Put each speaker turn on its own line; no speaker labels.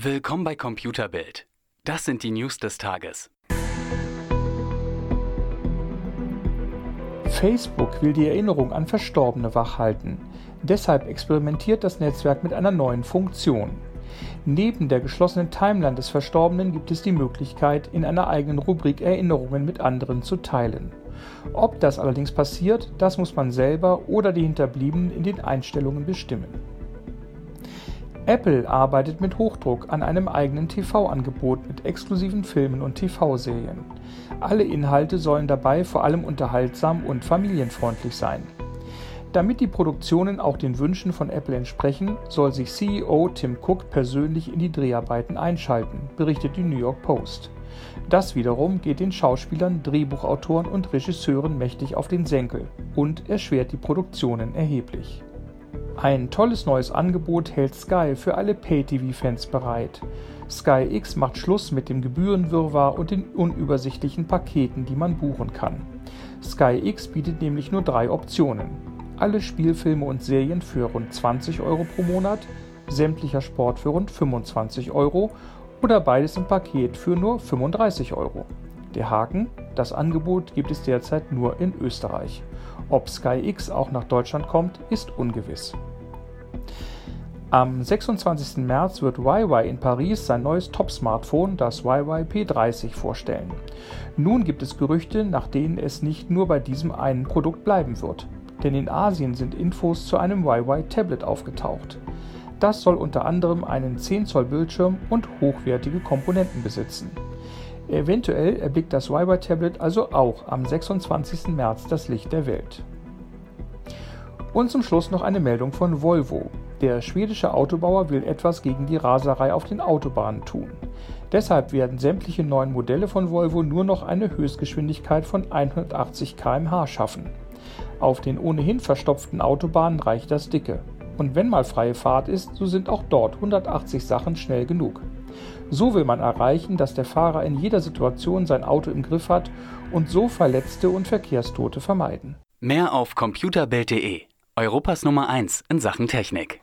Willkommen bei Computerbild. Das sind die News des Tages.
Facebook will die Erinnerung an Verstorbene wachhalten. Deshalb experimentiert das Netzwerk mit einer neuen Funktion. Neben der geschlossenen Timeline des Verstorbenen gibt es die Möglichkeit, in einer eigenen Rubrik Erinnerungen mit anderen zu teilen. Ob das allerdings passiert, das muss man selber oder die Hinterbliebenen in den Einstellungen bestimmen. Apple arbeitet mit Hochdruck an einem eigenen TV-Angebot mit exklusiven Filmen und TV-Serien. Alle Inhalte sollen dabei vor allem unterhaltsam und familienfreundlich sein. Damit die Produktionen auch den Wünschen von Apple entsprechen, soll sich CEO Tim Cook persönlich in die Dreharbeiten einschalten, berichtet die New York Post. Das wiederum geht den Schauspielern, Drehbuchautoren und Regisseuren mächtig auf den Senkel und erschwert die Produktionen erheblich. Ein tolles neues Angebot hält Sky für alle Pay-TV-Fans bereit. Sky X macht Schluss mit dem Gebührenwirrwarr und den unübersichtlichen Paketen, die man buchen kann. Sky X bietet nämlich nur drei Optionen. Alle Spielfilme und Serien für rund 20 Euro pro Monat, sämtlicher Sport für rund 25 Euro oder beides im Paket für nur 35 Euro. Der Haken, das Angebot gibt es derzeit nur in Österreich. Ob Sky X auch nach Deutschland kommt, ist ungewiss. Am 26. März wird Huawei in Paris sein neues Top-Smartphone, das Huawei P30, vorstellen. Nun gibt es Gerüchte, nach denen es nicht nur bei diesem einen Produkt bleiben wird. Denn in Asien sind Infos zu einem Huawei Tablet aufgetaucht. Das soll unter anderem einen 10 Zoll Bildschirm und hochwertige Komponenten besitzen. Eventuell erblickt das Huawei Tablet also auch am 26. März das Licht der Welt. Und zum Schluss noch eine Meldung von Volvo. Der schwedische Autobauer will etwas gegen die Raserei auf den Autobahnen tun. Deshalb werden sämtliche neuen Modelle von Volvo nur noch eine Höchstgeschwindigkeit von 180 km/h schaffen. Auf den ohnehin verstopften Autobahnen reicht das dicke. Und wenn mal freie Fahrt ist, so sind auch dort 180 Sachen schnell genug. So will man erreichen, dass der Fahrer in jeder Situation sein Auto im Griff hat und so Verletzte und Verkehrstote vermeiden.
Mehr auf computerbild.de, Europas Nummer 1 in Sachen Technik.